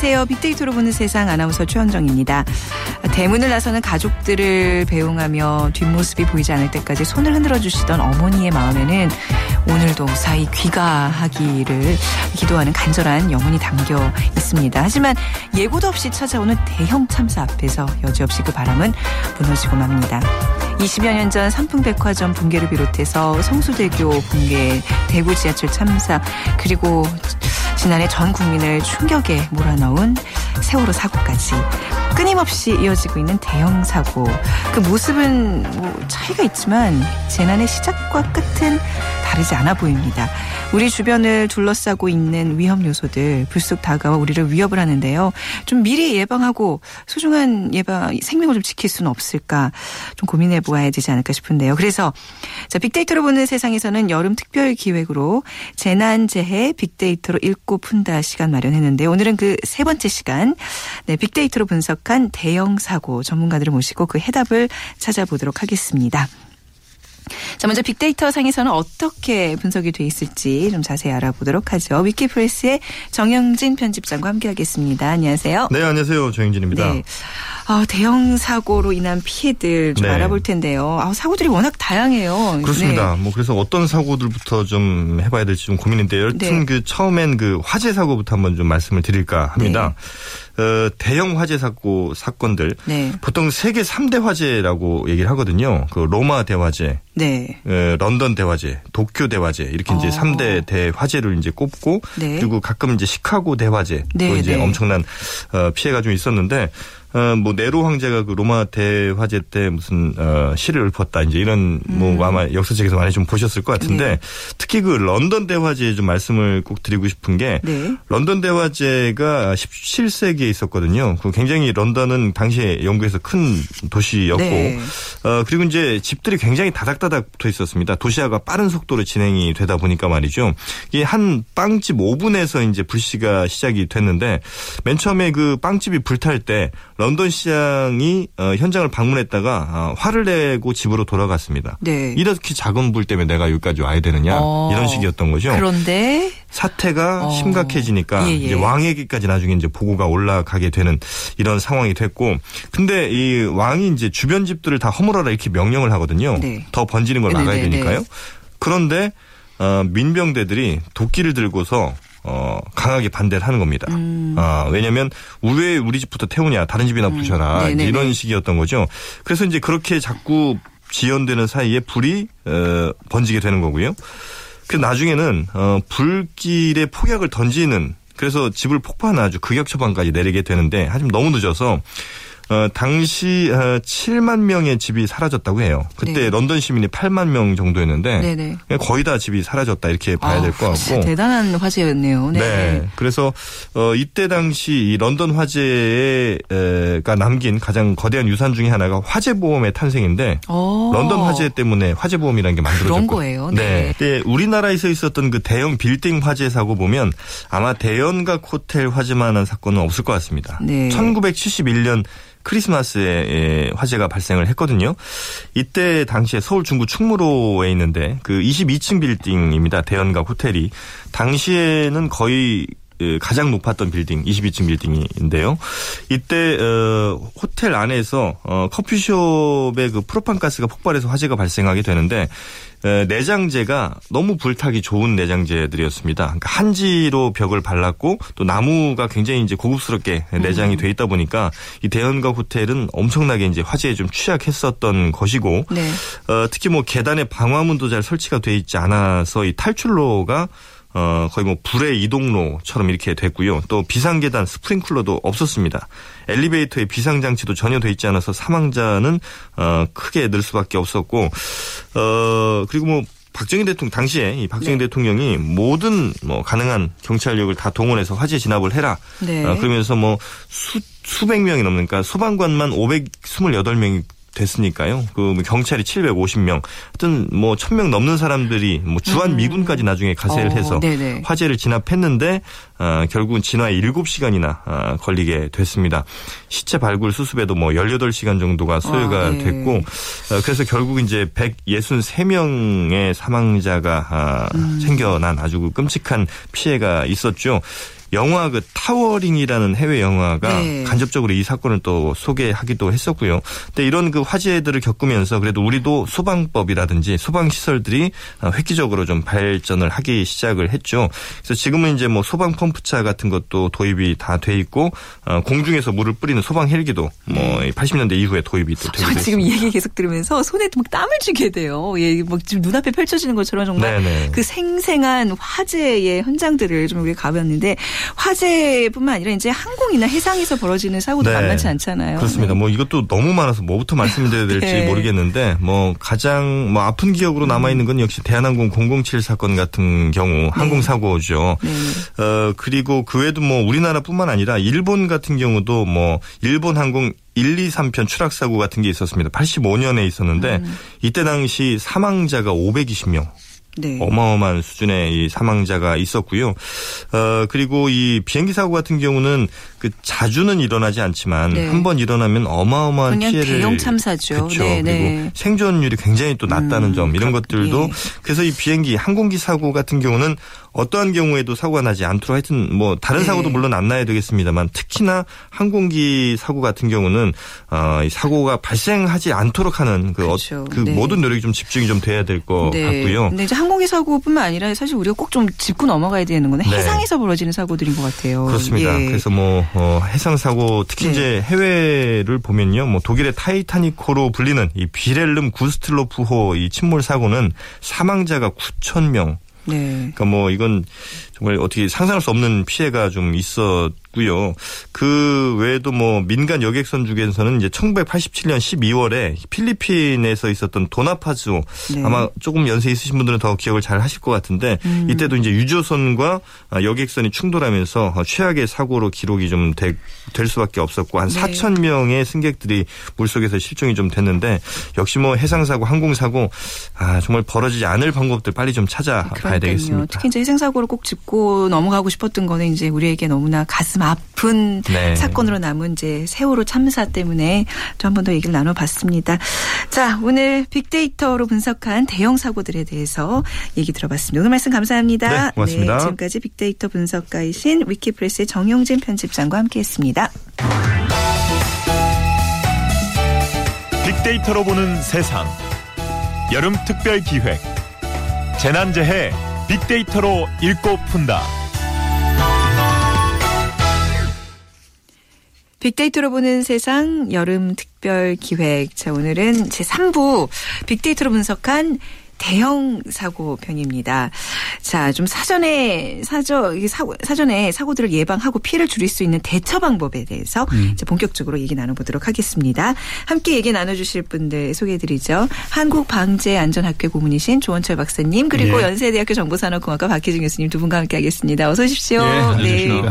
안녕하세요. 빅데이터로 보는 세상 아나운서 최원정입니다. 대문을 나서는 가족들을 배웅하며 뒷모습이 보이지 않을 때까지 손을 흔들어 주시던 어머니의 마음에는 오늘도 사이 귀가하기를 기도하는 간절한 영혼이 담겨 있습니다. 하지만 예고도 없이 찾아오는 대형 참사 앞에서 여지없이 그 바람은 무너지고 맙니다. 20여 년 전 삼풍백화점 붕괴를 비롯해서 성수대교 붕괴, 대구 지하철 참사, 그리고 지난해 전 국민을 충격에 몰아넣은 세월호 사고까지 끊임없이 이어지고 있는 대형 사고. 그 모습은 뭐 차이가 있지만 재난의 시작과 끝은 다르지 않아 보입니다. 우리 주변을 둘러싸고 있는 위험 요소들 불쑥 다가와 우리를 위협을 하는데요. 좀 미리 예방하고 소중한 예방 생명을 좀 지킬 수는 없을까 좀 고민해 보아야 되지 않을까 싶은데요. 그래서 자 빅데이터로 보는 세상에서는 여름 특별 기획으로 재난 재해 빅데이터로 읽고 푼다 시간 마련했는데 오늘은 그 세 번째 시간 네, 빅데이터로 분석한 대형 사고 전문가들을 모시고 그 해답을 찾아보도록 하겠습니다. 자, 먼저 빅데이터 상에서는 어떻게 분석이 돼 있을지 좀 자세히 알아보도록 하죠. 위키프레스의 정영진 편집장과 함께하겠습니다. 안녕하세요. 네, 안녕하세요. 정영진입니다. 네. 아, 대형 사고로 인한 피해들 좀 네. 알아볼 텐데요. 아, 사고들이 워낙 다양해요. 그렇습니다. 네. 뭐 그래서 어떤 사고들부터 좀 해봐야 될지 좀 고민인데요. 여튼 네. 그 처음엔 그 화재 사고부터 한번 좀 말씀을 드릴까 합니다. 네. 어, 대형 화재 사고 사건들 네. 보통 세계 3대 화재라고 얘기를 하거든요. 그 로마 대화재, 네. 어, 런던 대화재, 도쿄 대화재 이렇게 이제 어. 3대 대화재를 이제 꼽고 네. 그리고 가끔 이제 시카고 대화재 또 이제 엄청난 어, 피해가 좀 있었는데 어, 뭐 네로 황제가 그 로마 대화재 때 무슨 어, 시를 읊었다 이제 이런 뭐 음. 아마 역사책에서 많이 좀 보셨을 것 같은데 네. 특히 그 런던 대화재에 좀 말씀을 꼭 드리고 싶은 게 네. 런던 대화재가 17세기에 있었거든요. 그 굉장히 런던은 당시에 영국에서 큰 도시였고 네. 어, 그리고 이제 집들이 굉장히 다닥다닥 붙어 있었습니다. 도시화가 빠른 속도로 진행이 되다 보니까 말이죠. 이게 한 빵집 5분에서 이제 불씨가 시작이 됐는데 맨 처음에 그 빵집이 불탈 때 런던 시장이 어, 현장을 방문했다가 어, 화를 내고 집으로 돌아갔습니다. 네. 이렇게 작은 불 때문에 내가 여기까지 와야 되느냐 어. 이런 식이었던 거죠. 그런데 사태가 어. 심각해지니까 예, 예. 이제 왕에게까지 나중에 이제 보고가 올라가게 되는 이런 상황이 됐고 근데 이 왕이 이제 주변 집들을 다 허물어라 이렇게 명령을 하거든요. 네. 더 번지는 걸 막아야 네네네. 되니까요. 그런데 어, 민병대들이 도끼를 들고서 어, 강하게 반대를 하는 겁니다. 음. 아, 왜냐면 왜 우리 집부터 태우냐 다른 집이나 음. 부셔라 음. 이런 식이었던 거죠. 그래서 이제 그렇게 자꾸 지연되는 사이에 불이 어, 번지게 되는 거고요. 그 나중에는 어, 불길에 폭약을 던지는 그래서 집을 폭파하는 아주 극약 처방까지 내리게 되는데 하지만 너무 늦어서 어, 당시 어, 7만 명의 집이 사라졌다고 해요. 그때 네. 런던 시민이 8만 명 정도였는데 네네. 거의 다 집이 사라졌다 이렇게 봐야 아, 될것 같고 대단한 화재였네요. 네. 네. 그래서 어, 이때 당시 이 런던 화재가 남긴 가장 거대한 유산 중의 하나가 화재 보험의 탄생인데 오. 어. 런던 화재 때문에 화재 보험이라는 게 만들어졌고 그런 거예요. 네. 네. 우리나라에서 있었던 그 대형 빌딩 화재 사고 보면 아마 대연각 호텔 화재만한 사건은 없을 것 같습니다. 네. 1971년 크리스마스에 화재가 발생을 했거든요. 이때 당시에 서울 중구 충무로에 있는데 그 22층 빌딩입니다. 대연각 호텔이 당시에는 거의 가장 높았던 빌딩 22층 빌딩인데요. 이때 어, 호텔 안에서 어, 커피숍의 그 프로판 가스가 폭발해서 화재가 발생하게 되는데 내장재가 너무 불타기 좋은 내장재들이었습니다. 그러니까 한지로 벽을 발랐고 또 나무가 굉장히 이제 고급스럽게 내장이 돼 있다 보니까 이 대연각 호텔은 엄청나게 이제 화재에 좀 취약했었던 것이고 네. 어, 특히 뭐 계단에 방화문도 잘 설치가 돼 있지 않아서 이 탈출로가 어, 거의 뭐 불의 이동로처럼 이렇게 됐고요. 또 비상계단 스프링클러도 없었습니다. 엘리베이터에 비상장치도 전혀 돼 있지 않아서 사망자는 어, 크게 늘 수밖에 없었고 어, 그리고 뭐 박정희 대통령 당시에 이 박정희 네. 대통령이 모든 뭐 가능한 경찰력을 다 동원해서 화재 진압을 해라. 네. 어, 그러면서 뭐 수, 수백 명이 넘는 그러니까 소방관만 528명이 됐으니까요. 그뭐 경찰이 750명, 하여튼 뭐 1000명 넘는 사람들이 뭐 주한 음. 미군까지 나중에 가세를 어, 해서 네네. 화재를 진압했는데 어, 결국은 진화에 7시간이나 어, 걸리게 됐습니다. 시체 발굴 수습에도 뭐 18시간 정도가 소요가 아, 네. 됐고 어, 그래서 결국 이제 163명의 사망자가 아, 음. 생겨난 아주 끔찍한 피해가 있었죠. 영화 그 타워링이라는 해외 영화가 네. 간접적으로 이 사건을 또 소개하기도 했었고요. 근데 이런 그 화재들을 겪으면서 그래도 우리도 소방법이라든지 소방 시설들이 획기적으로 좀 발전을 하기 시작을 했죠. 그래서 지금은 이제 뭐 소방 펌프차 같은 것도 도입이 다 돼 있고 어, 공중에서 물을 뿌리는 소방 헬기도 뭐 80년대 이후에 도입이 또 되고 있습니다. 지금 얘기 계속 들으면서 손에 막 땀을 쥐게 돼요. 예, 뭐 지금 눈앞에 펼쳐지는 것처럼 정말 네네. 그 생생한 화재의 현장들을 좀 우리가 가봤는데 화재뿐만 아니라 이제 항공이나 해상에서 벌어지는 사고도 네. 만만치 않잖아요. 그렇습니다. 네. 뭐 이것도 너무 많아서 뭐부터 말씀드려야 될지 네. 모르겠는데 뭐 가장 뭐 아픈 기억으로 남아 있는 건 역시 대한항공 007 사건 같은 경우 항공 사고죠. 네. 어 그리고 그 외에도 뭐 우리나라뿐만 아니라 일본 같은 경우도 뭐 일본 항공 1, 2, 3편 추락 사고 같은 게 있었습니다. 85년에 있었는데 음. 이때 당시 사망자가 520명. 네. 어마어마한 수준의 이 사망자가 있었고요. 어 그리고 이 비행기 사고 같은 경우는 그 자주는 일어나지 않지만 네. 한번 일어나면 어마어마한 피해를 대형 참사죠. 그렇죠. 네, 그리고 네. 생존율이 굉장히 또 낮다는 음, 점 이런 것들도 예. 그래서 이 비행기 항공기 사고 같은 경우는 어떠한 경우에도 사고가 나지 않도록 하여튼 뭐 다른 네. 사고도 물론 안 나야 되겠습니다만 특히나 항공기 사고 같은 경우는 어, 이 사고가 발생하지 않도록 하는 그, 그렇죠. 어, 그 네. 모든 노력이 좀 집중이 좀 돼야 될것 네. 같고요. 네, 이제 항공기 사고뿐만 아니라 사실 우리가 꼭 좀 짚고 넘어가야 되는 거는 네. 해상에서 벌어지는 사고들인 것 같아요. 그렇습니다. 예. 그래서 뭐 어, 해상 사고 특히 네. 이제 해외를 보면요, 뭐 독일의 타이타닉호로 불리는 이 비렐름 구스틀로프호 이 침몰 사고는 사망자가 9천 명. 네. 그러니까 뭐 이건 정말 어떻게 상상할 수 없는 피해가 좀 있었 고요. 그 외에도 뭐 민간 여객선 중에서는 이제 1987년 12월에 필리핀에서 있었던 도나파주 네. 아마 조금 연세 있으신 분들은 더 기억을 잘 하실 것 같은데 음. 이때도 이제 유조선과 여객선이 충돌하면서 최악의 사고로 기록이 좀 될 수밖에 없었고 한 네. 4천 명의 승객들이 물속에서 실종이 좀 됐는데 역시 뭐 해상 사고, 항공 사고 아 정말 벌어지지 않을 방법들 빨리 좀 찾아봐야 되겠습니다. 특히 이제 해상 사고를 꼭 짚고 짚고 넘어가고 싶었던 거는 이제 우리에게 너무나 가슴 아픈 네. 사건으로 남은 이제 세월호 참사 때문에 또한번 더 얘기를 나눠봤습니다. 자, 오늘 빅데이터로 분석한 대형 사고들에 대해서 얘기 들어봤습니다. 오늘 말씀 감사합니다. 네, 고맙습니다. 네, 지금까지 빅데이터 분석가이신 위키프레스의 정용진 편집장과 함께했습니다. 빅데이터로 보는 세상. 여름 특별 기획. 재난재해 빅데이터로 읽고 푼다. 빅데이터로 보는 세상 여름 특별 기획. 자, 오늘은 제 3부 빅데이터로 분석한 대형 사고 편입니다. 자, 좀 사전에 사저 사고 사전에 사고들을 예방하고 피해를 줄일 수 있는 대처 방법에 대해서 음. 이제 본격적으로 얘기 나눠보도록 하겠습니다. 함께 얘기 나눠주실 분들 소개해드리죠. 한국방재안전학교 고문이신 조원철 박사님 그리고 예. 연세대학교 정보산업공학과 박희준 교수님 두 분과 함께하겠습니다. 어서 오십시오. 예, 네.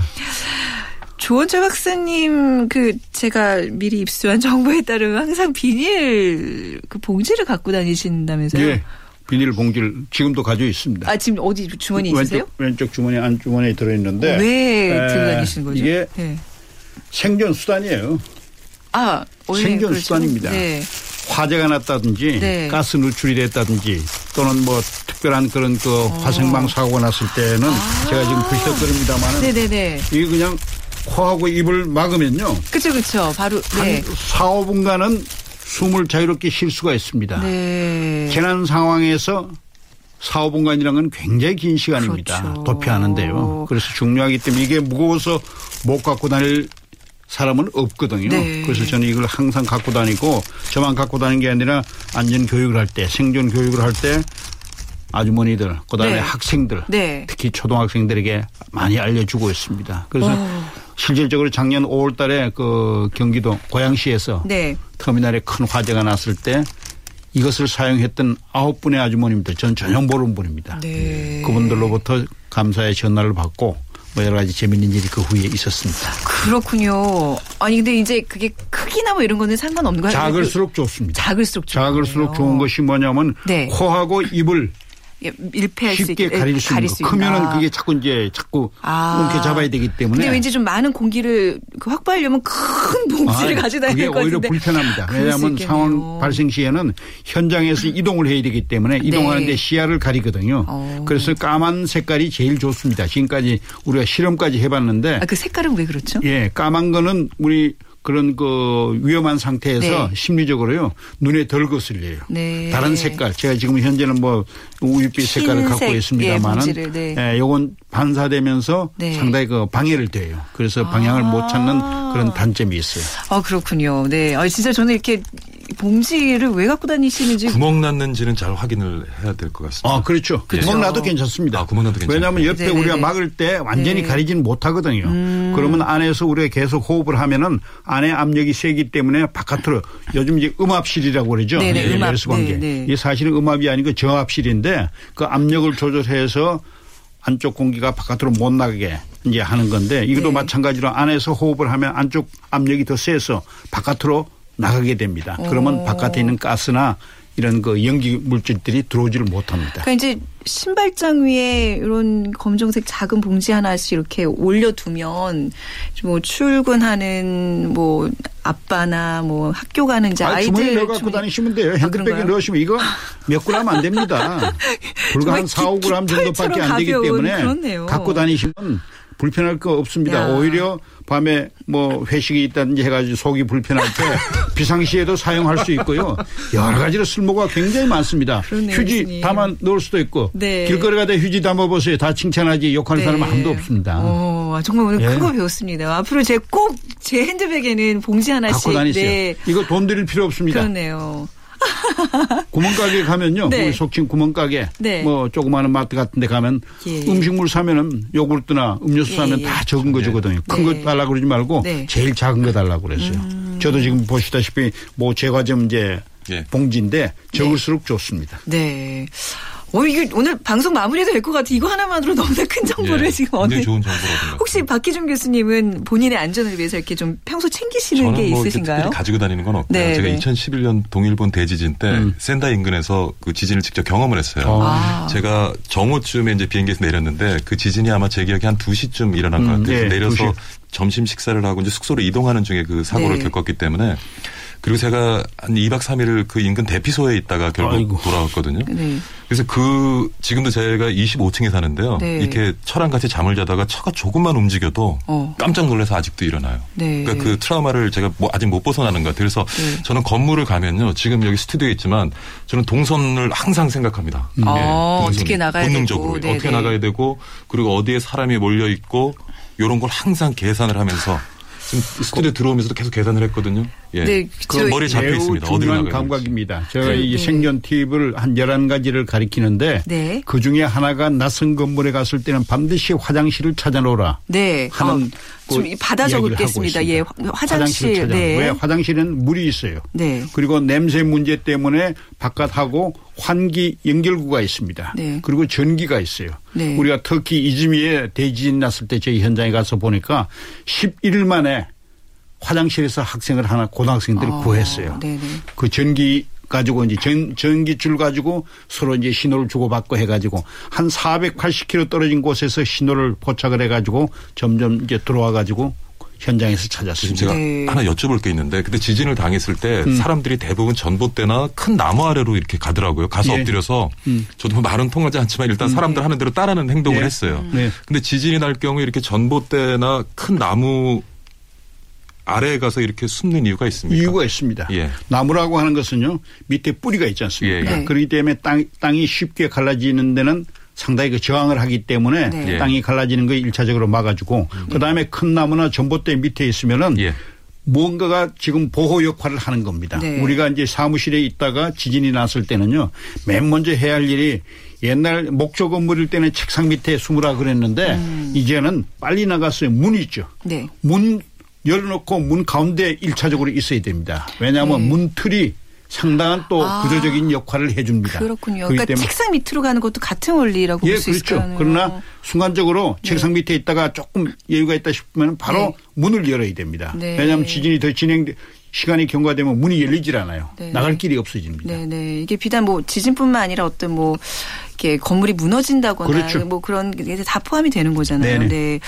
조원철 박사님 그 제가 미리 입수한 정보에 따르면 항상 비닐 그 봉지를 갖고 다니신다면서요? 예. 비닐 봉지를 지금도 가지고 있습니다. 아 지금 어디 주머니 왼쪽, 있으세요? 왼쪽 주머니 안 주머니에 들어 있는데 왜 들고 다니시는 거죠? 이게 네. 생존 수단이에요. 아 생존 그렇죠. 수단입니다. 네. 화재가 났다든지 네. 가스 누출이 됐다든지 또는 뭐 특별한 그런 그 어. 화생방 사고가 났을 때는 아. 제가 지금 부시덕거립니다만은 네네네. 이게 그냥 코하고 입을 막으면요. 그렇죠, 그렇죠. 바로 네. 한 4, 5분간은 숨을 자유롭게 쉴 수가 있습니다. 네. 재난 상황에서 4, 5분간이라는 건 굉장히 긴 시간입니다. 그렇죠. 도피하는데요. 그래서 중요하기 때문에 이게 무거워서 못 갖고 다닐 사람은 없거든요. 네. 그래서 저는 이걸 항상 갖고 다니고 저만 갖고 다니는 게 아니라 안전 교육을 할 때, 생존 교육을 할 때 아주머니들, 그다음에 네. 학생들, 네. 특히 초등학생들에게 많이 알려주고 있습니다. 그래서 오. 어. 실질적으로 작년 5월 달에 그 경기도 고양시에서 네. 터미널에 큰 화재가 났을 때 이것을 사용했던 아홉 분의 아주머님들 전 전혀 모르는 분입니다. 네. 그분들로부터 감사의 전화를 받고 뭐 여러 가지 재밌는 일이 그 후에 있었습니다. 그렇군요. 아니 근데 이제 그게 크기나 뭐 이런 거는 상관없는 거예요? 작을수록 좋습니다. 작을수록 작을수록 좋은 것이 뭐냐면 네. 코하고 입을 밀폐할 수 있게 가릴 수 있는 거. 크면은 그게 자꾸 이제 자꾸 아. 뭉 잡아야 되기 때문에. 근데 왠지 좀 많은 공기를 그 확보하려면 큰 봉지를 아, 가지고 다니는 그게 오히려 불편합니다. 왜냐하면 상황 발생 시에는 현장에서 이동을 해야 되기 때문에 네. 이동하는데 시야를 가리거든요. 어. 그래서 까만 색깔이 제일 좋습니다. 지금까지 우리가 실험까지 해봤는데. 아, 그 색깔은 왜 그렇죠? 예, 까만 거는 우리 그런 그 위험한 상태에서 네. 심리적으로요 눈에 덜 거슬려요. 네. 다른 색깔 제가 지금 현재는 뭐 우유빛 색깔을 갖고 있습니다만은 예, 네. 요건 반사되면서 네. 상당히 그 방해를 돼요. 그래서 방향을 아. 못 찾는 그런 단점이 있어요. 아 그렇군요. 네, 아 진짜 저는 이렇게 봉지를 왜 갖고 다니시는지 구멍 났는지는 잘 확인을 해야 될 것 같습니다. 아 그렇죠. 그렇죠. 구멍 나도 괜찮습니다. 아, 구멍 나도 괜찮 왜냐하면 옆에 네네. 우리가 막을 때 완전히 네. 가리지는 못하거든요. 음. 그러면 안에서 우리가 계속 호흡을 하면은 안에 압력이 세기 때문에 바깥으로 요즘 이제 음압실이라고 그러죠. 네네, 음압. 관계. 네네. 이게 사실은 음압이 아니고 저압실인데 그 압력을 조절해서 안쪽 공기가 바깥으로 못 나게 이제 하는 건데 이것도 네. 마찬가지로 안에서 호흡을 하면 안쪽 압력이 더 세서 바깥으로 나가게 됩니다. 그러면 바깥에 있는 가스나 이런 그 연기 물질들이 들어오지를 못합니다. 그러니까 이제 신발장 위에 이런 검정색 작은 봉지 하나씩 이렇게 올려두면 뭐 출근하는 뭐 아빠나 뭐 학교 가는 이제 아, 이들 주머니 넣어 갖고 다니시면 돼요. 아, 핸드백에 아, 넣으시면 이거 몇 그램 안 됩니다. 불과 한 4, 5 그램 정도밖에 안 되기 때문에 그렇네요. 갖고 다니시면 불편할 거 없습니다. 야. 오히려 밤에 뭐 회식이 있다든지 해가지고 속이 불편할 때 비상시에도 사용할 수 있고요. 여러 가지로 쓸모가 굉장히 많습니다. 그러네요, 휴지 교수님. 담아 넣을 수도 있고 네. 길거리 가다 휴지 담아 보세요. 다 칭찬하지 욕하는 네. 사람 은 아무도 없습니다. 오, 아, 정말 오늘 예. 큰거 배웠습니다. 앞으로 제꼭제 핸드백에는 봉지 하나씩 갖고 다니세요. 네. 이거 돈 들일 필요 없습니다. 그렇네요. 구멍가게 가면요. 네. 우리 속칭 구멍가게 네. 뭐 조그마한 마트 같은 데 가면 예. 음식물 사면은 요구르트나 음료수 예, 사면 예. 다 적은 거 주거든요. 큰거 네. 달라고 그러지 말고 네. 제일 작은 거 달라고 그랬어요. 음. 저도 지금 보시다시피 뭐 제과점 이제 예. 봉지인데 적을수록 좋습니다. 네. 어, 이게 오늘 방송 마무리도 될 것 같아. 이거 하나만으로 너무나 큰 정보를 예, 지금 오늘. 좋은 정보라든가. 혹시 박기준 교수님은 본인의 안전을 위해서 이렇게 좀 평소 챙기시는 게 뭐 있으신가요? 가지고 다니는 건 없고요. 네, 제가 2011년 동일본 대지진 때 음. 센다 인근에서 그 지진을 직접 경험을 했어요. 아. 제가 정오쯤에 이제 비행기에서 내렸는데 그 지진이 아마 제 기억에 한 2시쯤 일어난 음, 것 같아요. 네, 내려서 2시. 점심 식사를 하고 이제 숙소로 이동하는 중에 그 사고를 네. 겪었기 때문에 그리고 제가 한 2박 3일을 그 인근 대피소에 있다가 결국 아이고. 돌아왔거든요. 네. 그래서 그 지금도 제가 25층에 사는데요. 네. 이렇게 처랑 같이 잠을 자다가 처가 조금만 움직여도 어. 깜짝 놀라서 아직도 일어나요. 네. 그러니까 그 트라우마를 제가 뭐 아직 못 벗어나는 것 같아요. 그래서 네. 저는 건물을 가면요. 지금 여기 스튜디오에 있지만 저는 동선을 항상 생각합니다. 음. 아, 네. 어떻게 나가야 본능적으로 되고. 어떻게 나가야 되고 그리고 어디에 사람이 몰려 있고 이런 걸 항상 계산을 하면서 지금 스튜디오 들어오면서도 계속 계산을 했거든요. 예. 네, 그 머리에 잡혀 있습니다. 중요한 감각입니다. 제가 네, 이 네. 생존 팁을 한 11가지를 가리키는데 네. 그 중에 하나가 낯선 건물에 갔을 때는 반드시 화장실을 찾아놓으라. 네. 하는 어, 좀 받아 적을겠습니다. 예. 화장실. 화장실 네. 왜 화장실은 물이 있어요. 네. 그리고 냄새 문제 때문에 바깥하고 환기 연결구가 있습니다. 네. 그리고 전기가 있어요. 네. 우리가 특히 이즈미에 대지진 났을 때 저희 현장에 가서 보니까 11일 만에 화장실에서 학생을 하나 고등학생들을 어, 구했어요. 네네. 그 전기 가지고 이제 전, 전기줄 가지고 서로 이제 신호를 주고받고 해가지고 한 480km 떨어진 곳에서 신호를 포착을 해가지고 점점 이제 들어와 가지고 현장에서 찾았습니다. 제가 네. 하나 여쭤볼 게 있는데 그때 지진을 당했을 때 음. 사람들이 대부분 전봇대나 큰 나무 아래로 이렇게 가더라고요. 가서 예. 엎드려서 음. 저도 뭐 말은 통하지 않지만 일단 음. 사람들 하는 대로 따라는 행동을 네. 했어요. 네. 근데 지진이 날 경우 이렇게 전봇대나 큰 나무 아래에 가서 이렇게 숨는 이유가 있습니까? 이유가 있습니다. 예. 나무라고 하는 것은요 밑에 뿌리가 있지 않습니까? 예, 예. 그렇기 때문에 땅, 땅이 쉽게 갈라지는 데는 상당히 그 저항을 하기 때문에 네. 예. 땅이 갈라지는 걸 일차적으로 막아주고 음. 그다음에 큰 나무나 전봇대 밑에 있으면은 예. 무언가가 지금 보호 역할을 하는 겁니다. 네. 우리가 이제 사무실에 있다가 지진이 났을 때는요 맨 먼저 해야 할 일이 옛날 목조 건물일 때는 책상 밑에 숨으라 그랬는데 음. 이제는 빨리 나가서 문 있죠. 네. 문 열어놓고 문 가운데 1차적으로 있어야 됩니다. 왜냐하면 네. 문틀이 상당한 또 아, 구조적인 역할을 해줍니다. 그렇군요. 그러니까 책상 밑으로 가는 것도 같은 원리라고 예, 볼수 그렇죠. 있을 그러나 순간적으로 네. 책상 밑에 있다가 조금 여유가 있다 싶으면 바로 네. 문을 열어야 됩니다. 네. 왜냐하면 지진이 더 진행 시간이 경과되면 문이 열리질 않아요. 네. 나갈 길이 없어집니다. 네, 네. 이게 비단 뭐 지진뿐만 아니라 어떤 뭐 이렇게 건물이 무너진다거나 그렇죠. 뭐 그런 게 다 포함이 되는 거잖아요. 네네. 네.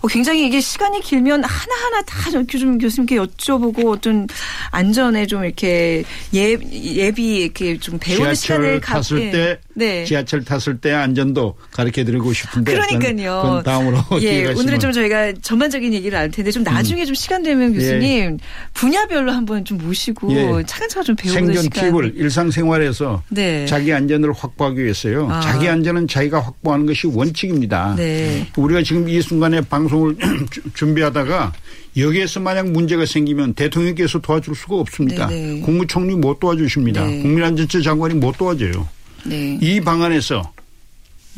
어, 굉장히 이게 시간이 길면 하나하나 다좀 교수님께 여쭤보고 어떤 안전에 좀 이렇게 예, 예비 이렇게 좀 배우는 시간을 탔을 때 네. 지하철 탔을 때 안전도 가르쳐 드리고 싶은데 그러니까요. 다음으로 예, 오늘은 좀 저희가 전반적인 얘기를 알 텐데 좀 나중에 음. 좀 시간 되면 교수님 예. 분야별로 한번 좀 모시고 예. 차근차근 좀 배우는 생존 시간. 팁을 일상생활에서 네. 자기 안전을 확보하기 위해서요. 아. 자기 안전은 자기가 확보하는 것이 원칙입니다. 네. 우리가 지금 이 순간에 방송을 준비하다가 여기에서 만약 문제가 생기면 대통령께서 도와줄 수가 없습니다. 네네. 네. 국무총리 못 도와주십니다. 네. 국민안전처 장관이 못 도와줘요. 네. 이 방안에서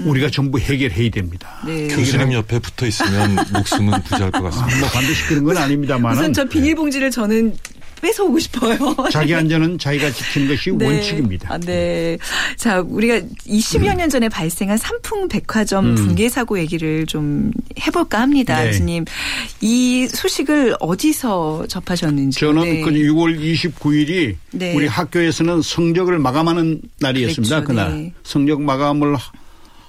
음. 우리가 전부 해결해야 됩니다. 네. 교수님 옆에 붙어 있으면 목숨은 부지할 것 같습니다. 아, 뭐 반드시 그런 건 아닙니다만. 우선 저 비닐봉지를 저는 뺏어오고 싶어요. 자기 안전은 자기가 지키는 것이 네. 원칙입니다. 아, 네. 자, 우리가 20여 년 전에 발생한 삼풍 백화점 음. 붕괴 사고 얘기를 좀 해볼까 합니다. 네. 교수님. 이 소식을 어디서 접하셨는지. 저는 네. 그 6월 29일이 네. 우리 학교에서는 성적을 마감하는 날이었습니다. 그렇죠. 그날. 네. 성적 마감을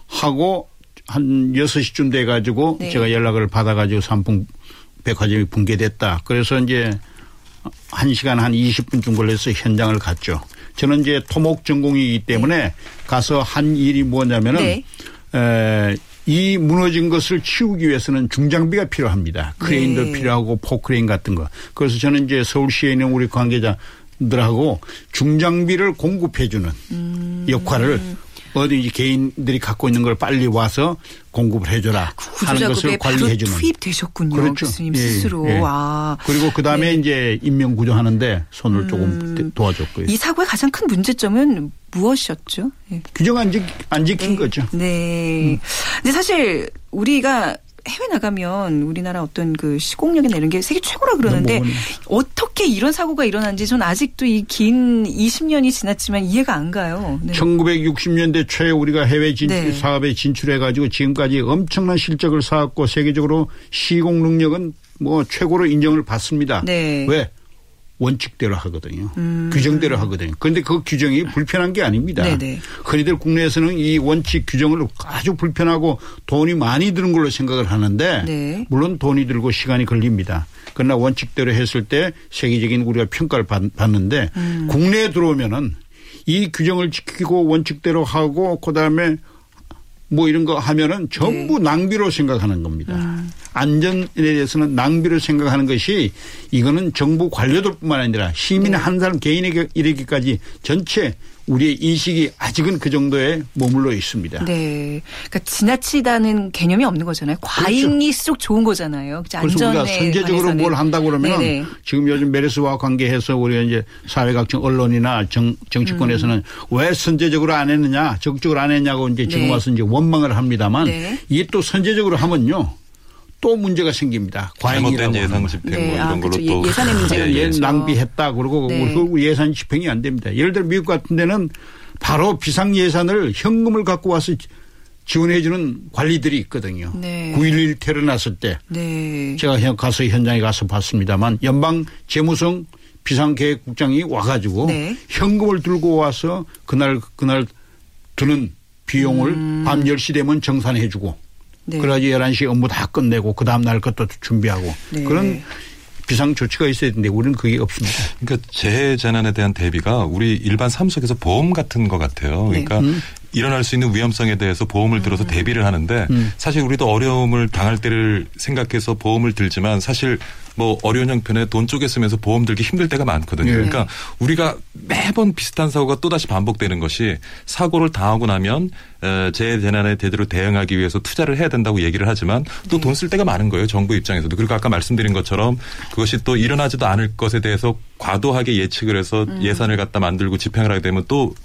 하고 한 6시쯤 돼 가지고 네. 제가 연락을 받아 가지고 삼풍 백화점이 붕괴됐다. 그래서 이제 1시간 한 20분쯤 걸려서 현장을 갔죠. 저는 이제 토목 전공이기 때문에 네. 가서 한 일이 뭐냐면은 네. 에, 이 무너진 것을 치우기 위해서는 중장비가 필요합니다. 크레인도 네. 필요하고 포크레인 같은 거. 그래서 저는 이제 서울시에 있는 우리 관계자들하고 중장비를 공급해주는 음. 역할을 어디 이제 개인들이 갖고 있는 걸 빨리 와서 공급을 해줘라 하는 것을 관리해주는. 투입되셨군요. 그렇죠. 교수님 예, 스스로. 예. 아. 그리고 그 다음에 네. 이제 인명 구조하는데 손을 음. 조금 도와줬고요. 이 사고의 가장 큰 문제점은 무엇이었죠? 예. 규정 안, 지, 안 지킨 네. 거죠. 네. 음. 근데 사실 우리가 해외 나가면 우리나라 어떤 그 시공력이나 이런 게 세계 최고라 그러는데 어떻게 이런 사고가 일어난지 전 아직도 이 긴 20년이 지났지만 이해가 안 가요. 네. 1960년대 초에 우리가 해외 진출 네. 사업에 진출해 가지고 지금까지 엄청난 실적을 쌓았고 세계적으로 시공 능력은 뭐 최고로 인정을 받습니다. 네. 왜? 원칙대로 하거든요. 음. 규정대로 하거든요. 그런데 그 규정이 불편한 게 아닙니다. 네네. 흔히들 국내에서는 이 원칙 규정을 아주 불편하고 돈이 많이 드는 걸로 생각을 하는데 네. 물론 돈이 들고 시간이 걸립니다. 그러나 원칙대로 했을 때 세계적인 우리가 평가를 받 는데 음. 국내에 들어오면은 이 규정을 지키고 원칙대로 하고 그다음에 뭐 이런 거 하면은 전부 네. 낭비로 생각하는 겁니다. 음. 안전에 대해서는 낭비로 생각하는 것이 이거는 정부 관료들뿐만 아니라 시민 네. 한 사람 개인에게 이르기까지 전체 우리의 인식이 아직은 그 정도에 머물러 있습니다. 네. 그러니까 지나치다는 개념이 없는 거잖아요. 과잉일수록 그렇죠. 좋은 거잖아요. 그래서 우리가 선제적으로 뭘 한다 그러면 네네. 지금 요즘 메르스와 관계해서 우리가 이제 사회각층 언론이나 정, 정치권에서는 음. 왜 선제적으로 안 했느냐 적극적으로 안 했냐고 이제 지금 네. 와서 이제 원망을 합니다만 네. 이게 또 선제적으로 하면요. 또 문제가 생깁니다. 과잉이라고 예산 집행 뭐 네. 뭐 이런 아, 걸로 그렇죠. 또 예산의 문제가 예, 낭비했다 그러고 네. 예산 집행이 안 됩니다. 예를 들어 미국 같은 데는 바로 비상 예산을 현금을 갖고 와서 지원해 주는 관리들이 있거든요. 네. 9.11 테러 났을 때 네. 제가 가서 현장에 가서 봤습니다만 연방 재무성 비상계획국장이 와가지고 네. 현금을 들고 와서 그날 그날 드는 비용을 음. 밤 10시 되면 정산해 주고 네. 그래야지 11시 업무 다 끝내고 그 다음날 것도 준비하고 네. 그런 비상 조치가 있어야 되는데 우리는 그게 없습니다. 그러니까 재해 재난에 대한 대비가 우리 일반 삶 속에서 보험 같은 것 같아요. 네. 그러니까 음. 일어날 수 있는 위험성에 대해서 보험을 들어서 음. 대비를 하는데 음. 사실 우리도 어려움을 당할 때를 생각해서 보험을 들지만 사실 뭐 어려운 형편에 돈 쪼개 쓰면서 보험 들기 힘들 때가 많거든요. 네. 그러니까 우리가 매번 비슷한 사고가 또다시 반복되는 것이 사고를 당하고 나면 재해 재난에 제대로 대응하기 위해서 투자를 해야 된다고 얘기를 하지만 또 돈쓸 네. 때가 많은 거예요. 정부 입장에서도. 그리고 아까 말씀드린 것처럼 그것이 또 일어나지도 않을 것에 대해서 과도하게 예측을 해서 음. 예산을 갖다 만들고 집행을 하게 되면 또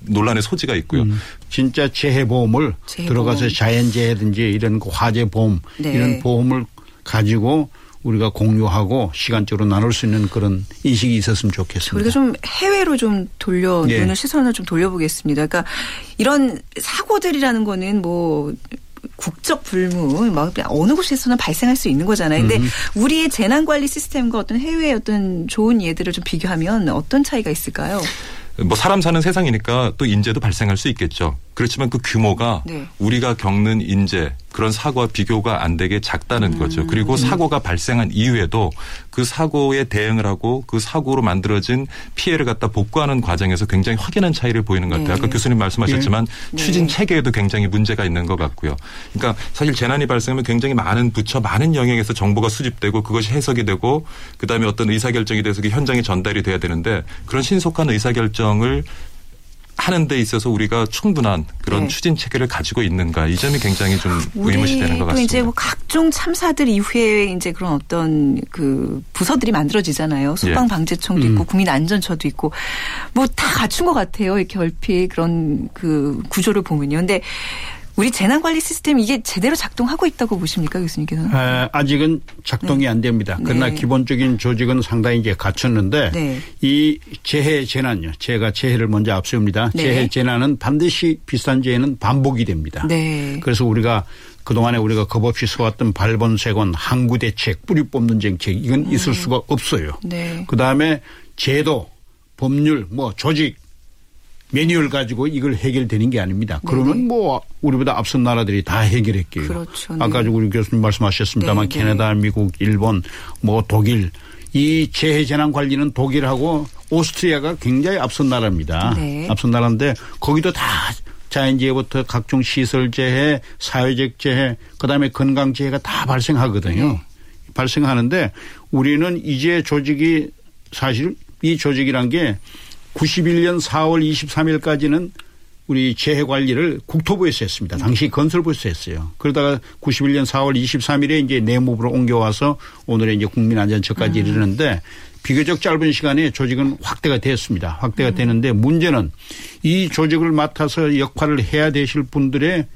논란의 소지가 있고요. 음, 진짜 재해보험을 재해보험. 들어가서 자연재해든지 이런 화재보험 네. 이런 보험을 가지고 우리가 공유하고 시간적으로 나눌 수 있는 그런 인식이 있었으면 좋겠습니다. 우리가 좀 해외로 좀 돌려 네. 눈을 시선을 좀 돌려보겠습니다. 그러니까 이런 사고들이라는 거는 뭐 국적 불문, 막 어느 곳에서나 발생할 수 있는 거잖아요. 근데 음. 우리의 재난 관리 시스템과 어떤 해외의 어떤 좋은 예들을 좀 비교하면 어떤 차이가 있을까요? 뭐 사람 사는 세상이니까 또 인재도 발생할 수 있겠죠. 그렇지만 그 규모가 네. 우리가 겪는 인재 그런 사고와 비교가 안 되게 작다는 음. 거죠. 그리고 사고가 발생한 이후에도 그 사고에 대응을 하고 그 사고로 만들어진 피해를 갖다 복구하는 과정에서 굉장히 확연한 차이를 보이는 것 같아요. 네. 아까 교수님 말씀하셨지만 네. 추진 체계에도 굉장히 문제가 있는 것 같고요. 그러니까 사실 재난이 발생하면 굉장히 많은 부처 많은 영역에서 정보가 수집되고 그것이 해석이 되고 그다음에 어떤 의사결정이 돼서 그 현장에 전달이 돼야 되는데 그런 신속한 의사결정을 하는 데 있어서 우리가 충분한 그런 네. 추진 체계를 가지고 있는가 이 점이 굉장히 좀 의문이 되는 것 같습니다. 이제 뭐 각종 참사들 이후에 이제 그런 어떤 그 부서들이 만들어지잖아요. 소방방재청도 예. 있고 음. 국민안전처도 있고 뭐 다 갖춘 것 같아요. 이렇게 얼핏 그런 그 구조를 보면요. 근데 우리 재난관리 시스템 이게 제대로 작동하고 있다고 보십니까 교수님께서는? 아, 아직은 작동이 네. 안 됩니다. 그러나 네. 기본적인 조직은 상당히 이제 갖췄는데 네. 이 재해 재난요. 제가 재해를 먼저 앞세웁니다. 네. 재해 재난은 반드시 비슷한 재해는 반복이 됩니다. 네. 그래서 우리가 그동안에 우리가 겁없이 써왔던 발본색원, 항구 대책, 뿌리 뽑는 정책 이건 있을 음. 수가 없어요. 네. 그다음에 제도, 법률, 뭐 조직 매뉴얼 가지고 이걸 해결되는 게 아닙니다. 그러면 네네. 뭐 우리보다 앞선 나라들이 다 해결했게요. 그렇죠. 네. 아까 우리 교수님 말씀하셨습니다만 네네. 캐나다, 미국, 일본, 뭐 독일 이 재해 재난 관리는 독일하고 오스트리아가 굉장히 앞선 나라입니다. 네. 앞선 나라인데 거기도 다 자연재해부터 각종 시설 재해, 사회적 재해, 그다음에 건강 재해가 다 발생하거든요. 네. 발생하는데 우리는 이제 조직이 사실 이 조직이란 게 91년 4월 23일까지는 우리 재해 관리를 국토부에서 했습니다. 당시 건설부에서 했어요. 그러다가 91년 4월 23일에 이제 내무부로 옮겨와서 오늘의 이제 국민안전처까지 음. 이르는데 비교적 짧은 시간에 조직은 확대가 됐습니다. 확대가 음. 되는데 문제는 이 조직을 맡아서 역할을 해야 되실 분들의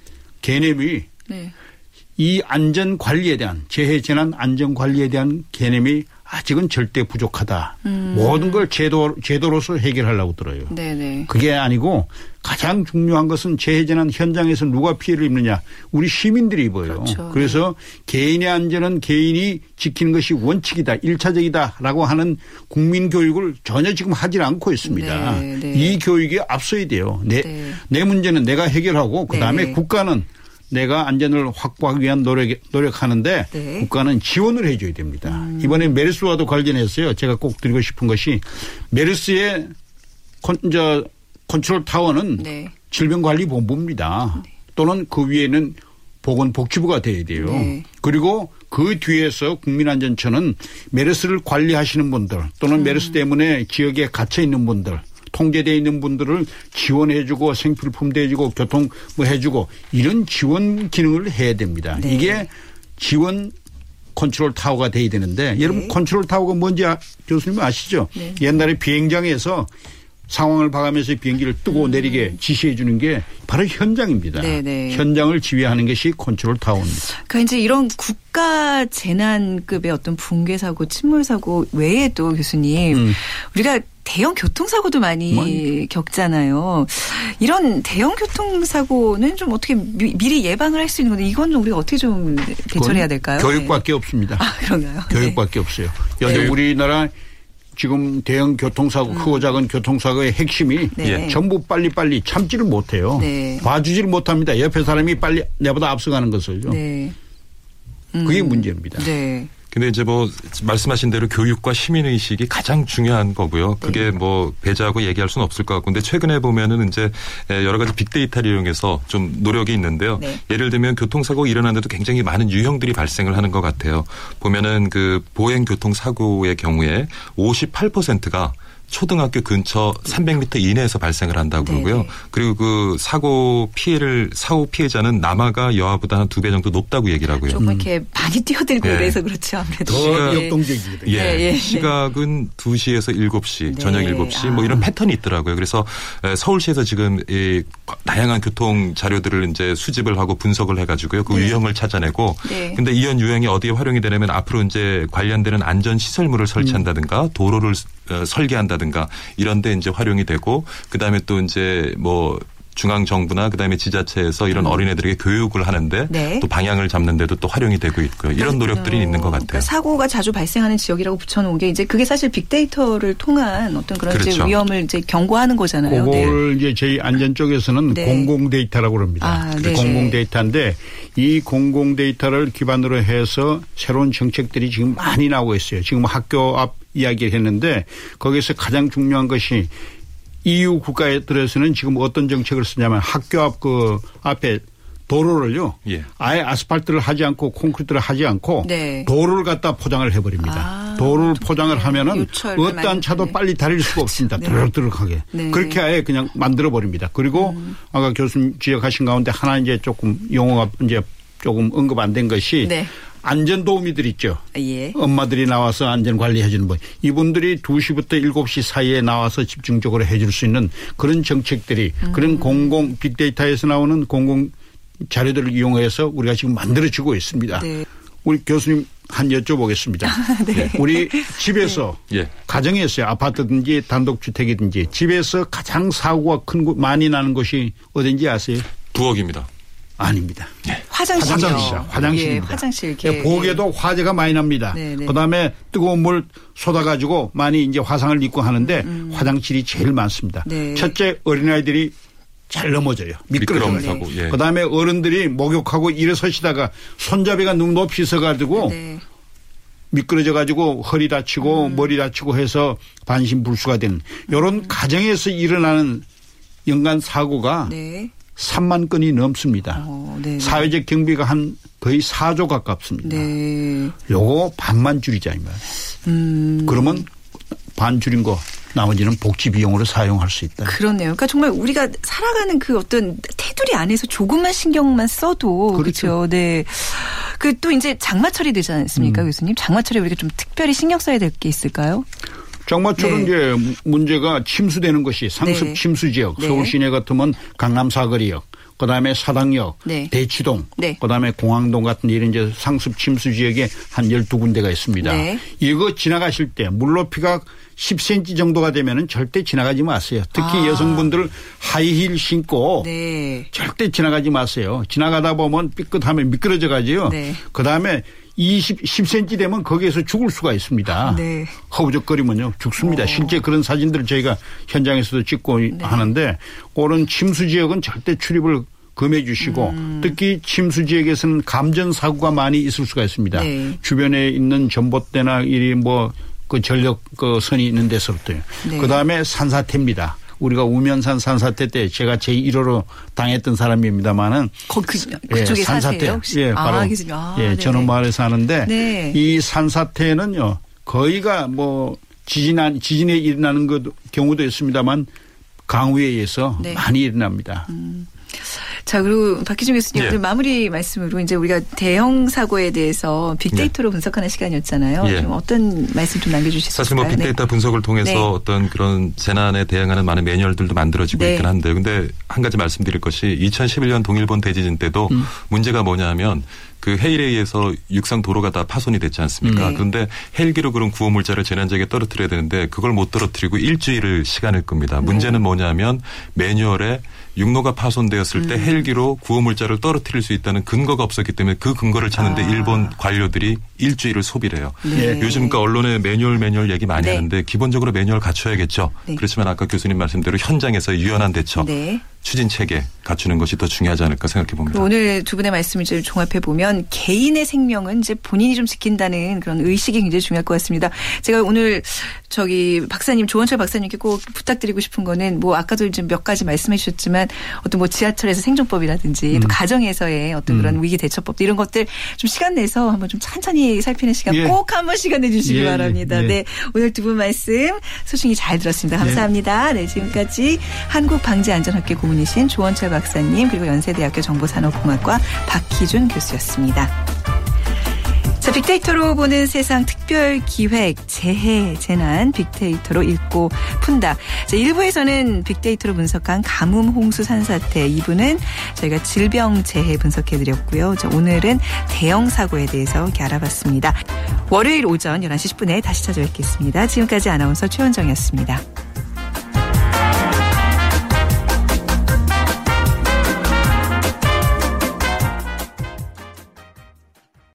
개념이 네. 이 안전 관리에 대한 재해 재난 안전 관리에 대한 개념이 아직은 절대 부족하다. 음. 모든 걸 제도 제도로서 해결하려고 들어요. 네네. 그게 아니고 가장 중요한 것은 재해재난 현장에서 누가 피해를 입느냐 우리 시민들이 입어요. 그렇죠. 그래서 개인의 안전은 개인이 지키는 것이 원칙이다, 일차적이다라고 하는 국민 교육을 전혀 지금 하지 않고 있습니다. 네, 네. 이 교육이 앞서야 돼요. 내, 네. 내 문제는 내가 해결하고 그 다음에 네. 국가는 내가 안전을 확보하기 위한 노력, 노력하는데 네. 국가는 지원을 해줘야 됩니다. 음. 이번에 메르스와도 관련해서요. 제가 꼭 드리고 싶은 것이 메르스의 컨, 저, 컨트롤 타워는 네. 질병관리본부입니다. 네. 또는 그 위에는 보건복지부가 돼야 돼요. 네. 그리고 그 뒤에서 국민안전처는 메르스를 관리하시는 분들 또는 음. 메르스 때문에 지역에 갇혀 있는 분들 통제되어 있는 분들을 지원해주고 생필품도 해주고 교통 뭐 해주고 이런 지원 기능을 해야 됩니다. 네. 이게 지원 컨트롤 타워가 돼야 되는데 네. 여러분 컨트롤 타워가 뭔지 아, 교수님 아시죠? 네. 옛날에 비행장에서 상황을 봐가면서 비행기를 뜨고 음. 내리게 지시해 주는 게 바로 현장입니다. 네네. 네. 현장을 지휘하는 것이 컨트롤 타워입니다. 그러니까 이제 이런 국가 재난급의 어떤 붕괴 사고, 침몰 사고 외에도 교수님 음. 우리가 대형 교통사고도 많이 뭐. 겪잖아요. 이런 대형 교통사고는 좀 어떻게 미, 리 예방을 할 수 있는 건데 이건 우리가 어떻게 좀 대처해야 될까요? 교육밖에 네. 없습니다. 아, 그런가요? 교육밖에 네. 없어요. 여기 네. 우리나라 지금 대형 교통사고, 음. 크고 작은 교통사고의 핵심이 네. 전부 빨리빨리 참지를 못해요. 네. 봐주지를 못합니다. 옆에 사람이 빨리 내보다 앞서가는 것을요. 네. 음. 그게 문제입니다. 네. 근데 이제 뭐 말씀하신 대로 교육과 시민 의식이 가장 중요한 거고요. 그게 네. 뭐 배제하고 얘기할 수는 없을 것 같고 근데 최근에 보면은 이제 여러 가지 빅데이터를 이용해서 좀 노력이 있는데요. 네. 예를 들면 교통사고 일어나는데도 굉장히 많은 유형들이 발생을 하는 것 같아요. 보면은 그 보행 교통사고의 경우에 58%가 초등학교 근처 300m 이내에서 발생을 한다고 그러고요. 네. 그리고 그 사고 피해를 사고 피해자는 남아가 여아보다 한 두 배 정도 높다고 얘기를 하고요. 좀 이렇게 음. 많이 뛰어들고 네. 그래서 그렇죠. 아무래도. 더 역동적이거든요. 예. 예. 예. 시각은 2시에서 7시, 저녁 7시 뭐 이런 아. 패턴이 있더라고요. 그래서 서울시에서 지금 이 다양한 교통 자료들을 이제 수집을 하고 분석을 해 가지고요. 그 네. 유형을 찾아내고 네. 근데 이런 유형이 어디에 활용이 되냐면 앞으로 이제 관련되는 안전 시설물을 설치한다든가 도로를 어, 설계한다든가 이런 데 이제 활용이 되고 그다음에 또 이제 뭐 중앙 정부나 그다음에 지자체에서 이런 음. 어린애들에게 교육을 하는데 네. 또 방향을 잡는데도 또 활용이 되고 있고요. 이런 노력들이 있는 것 같아요. 그러니까 사고가 자주 발생하는 지역이라고 붙여놓은 게 이제 그게 사실 빅데이터를 통한 어떤 그런 그렇죠. 이제 위험을 이제 경고하는 거잖아요. 그걸 네. 이제 저희 안전 쪽에서는 네. 공공 데이터라고 그럽니다. 아, 네. 공공 데이터인데 이 공공 데이터를 기반으로 해서 새로운 정책들이 지금 많이 나오고 있어요. 지금 학교 앞 이야기를 했는데 거기서 가장 중요한 것이 EU 국가들에서는 지금 어떤 정책을 쓰냐면 학교 앞 그 앞에 도로를요. 예. 아예 아스팔트를 하지 않고 콘크리트를 하지 않고 네. 도로를 갖다 포장을 해버립니다. 아, 도로를 포장을 하면은 어떠한 차도 네. 빨리 달릴 수가 없습니다. 네. 드럭드럭하게. 네. 그렇게 아예 그냥 만들어 버립니다. 그리고 음. 아까 교수님 지적하신 가운데 하나 이제 조금 용어가 이제 조금 언급 안 된 것이 네. 안전 도우미들 있죠. 예. 엄마들이 나와서 안전 관리해 주는 분. 이분들이 2시부터 7시 사이에 나와서 집중적으로 해줄 수 있는 그런 정책들이 음. 그런 공공 빅데이터에서 나오는 공공 자료들을 이용해서 우리가 지금 만들어지고 있습니다. 네. 우리 교수님 한 여쭤보겠습니다. 네. 네. 우리 집에서 네. 예. 가정에서요 아파트든지 단독주택이든지 집에서 가장 사고가 큰 많이 나는 곳이 어딘지 아세요? 부엌입니다. 아닙니다. 네. 화장실이요. 화장실. 화장실입니다. 예, 화장실. 예, 부엌에도 화재가 많이 납니다. 네, 네. 그다음에 뜨거운 물 쏟아 가지고 많이 이제 화상을 입고 하는데 음. 화장실이 제일 많습니다. 네. 첫째 어린아이들이 잘 넘어져요. 미끄러져요. 예. 그다음에 어른들이 목욕하고 일어서시다가 손잡이가 너무 높이 서가지고 네. 미끄러져 가지고 허리 다치고 음. 머리 다치고 해서 반신불수가 되는 이런 음. 가정에서 일어나는 연간 사고가 네. 3만 건이 넘습니다. 어, 네, 네. 사회적 경비가 한 거의 4조 가깝습니다. 네. 요거 반만 줄이자 이 말. 음. 그러면 반 줄인 거 나머지는 복지 비용으로 사용할 수 있다. 그렇네요. 그러니까 정말 우리가 살아가는 그 어떤 테두리 안에서 조금만 신경만 써도 그렇죠. 그렇죠? 네. 그 또 이제 장마철이 되지 않습니까, 음. 교수님? 장마철에 우리가 좀 특별히 신경 써야 될 게 있을까요? 장마철은 네. 이제 문제가 침수되는 것이 상습 네. 침수 지역, 네. 서울 시내 같으면 강남 사거리역, 그다음에 사당역, 네. 대치동, 네. 그다음에 공항동 같은 이런 이제 상습 침수 지역에 한 12군데가 있습니다. 네. 이거 지나가실 때 물높이가 10cm 정도가 되면은 절대 지나가지 마세요. 특히 아. 여성분들 하이힐 신고 네. 절대 지나가지 마세요. 지나가다 보면 삐끗하면 미끄러져 가지요. 네. 그다음에 20, 10cm 되면 거기에서 죽을 수가 있습니다. 네. 허우적거리면요 죽습니다. 오. 실제 그런 사진들을 저희가 현장에서도 찍고 네. 하는데 그런 침수 지역은 절대 출입을 금해 주시고 음. 특히 침수 지역에서는 감전 사고가 많이 있을 수가 있습니다. 네. 주변에 있는 전봇대나 이리 뭐그 전력 그 선이 있는 데서부터요. 네. 그다음에 산사태입니다. 우리가 우면산 산사태 때 제가 제 1호로 당했던 사람입니다만은 그, 예, 산사태. 사세요, 예, 아, 바로 아, 예, 저는 마을에 사는데 네. 이 산사태는요. 거의가 뭐 지진 지진에 일어나는 것 경우도 있습니다만 강우에 의해서 네. 많이 일어납니다. 음. 자, 그리고 박희준 교수님 예. 마무리 말씀으로 이제 우리가 대형 사고에 대해서 빅데이터로 예. 분석하는 시간이었잖아요. 예. 좀 어떤 말씀 좀 남겨주실 수 사실 뭐? 뭐 빅데이터 네. 분석을 통해서 네. 어떤 그런 재난에 대응하는 많은 매뉴얼들도 만들어지고 네. 있긴 한데 근데 한 가지 말씀드릴 것이 2011년 동일본 대지진 때도 음. 문제가 뭐냐면 그 해일에 의해서 육상 도로가 다 파손이 됐지 않습니까? 네. 그런데 헬기로 그런 구호 물자를 재난지역에 떨어뜨려야 되는데 그걸 못 떨어뜨리고 일주일을 시간을 끕니다. 네. 문제는 뭐냐면 매뉴얼에 육로가 파손되었을 때 음. 헬기로 구호물자를 떨어뜨릴 수 있다는 근거가 없었기 때문에 그 근거를 찾는데 아. 일본 관료들이 일주일을 소비를 해요. 네. 요즘 그 언론에 매뉴얼 매뉴얼 얘기 많이 네. 하는데 기본적으로 매뉴얼 갖춰야겠죠. 네. 그렇지만 아까 교수님 말씀대로 현장에서 유연한 대처 네. 추진 체계 갖추는 것이 더 중요하지 않을까 생각해 봅니다. 오늘 두 분의 말씀을 좀 종합해 보면 개인의 생명은 이제 본인이 좀 지킨다는 그런 의식이 굉장히 중요할 것 같습니다. 제가 오늘 저기 박사님 조원철 박사님께 꼭 부탁드리고 싶은 거는 뭐 아까도 이제 몇 가지 말씀해 주셨지만 어떤 뭐 지하철에서 생존법이라든지 음. 또 가정에서의 어떤 그런 음. 위기 대처법 이런 것들 좀 시간 내서 한번 좀 천천히 살피는 시간 예. 꼭 한 번 시간 내주시기 예. 바랍니다. 예. 네 오늘 두 분 말씀 소식이 잘 들었습니다. 감사합니다. 네 지금까지 한국방재안전학회 고문 전문이신 조원철 박사님 그리고 연세대학교 정보산업공학과 박희준 교수였습니다. 자, 빅데이터로 보는 세상 특별 기획 재해 재난 빅데이터로 읽고 푼다. 자, 1부에서는 빅데이터로 분석한 가뭄 홍수 산사태 2부는 저희가 질병 재해 분석해 드렸고요. 자, 오늘은 대형 사고에 대해서 이렇게 알아봤습니다. 월요일 오전 11시 10분에 다시 찾아뵙겠습니다. 지금까지 아나운서 최원정이었습니다.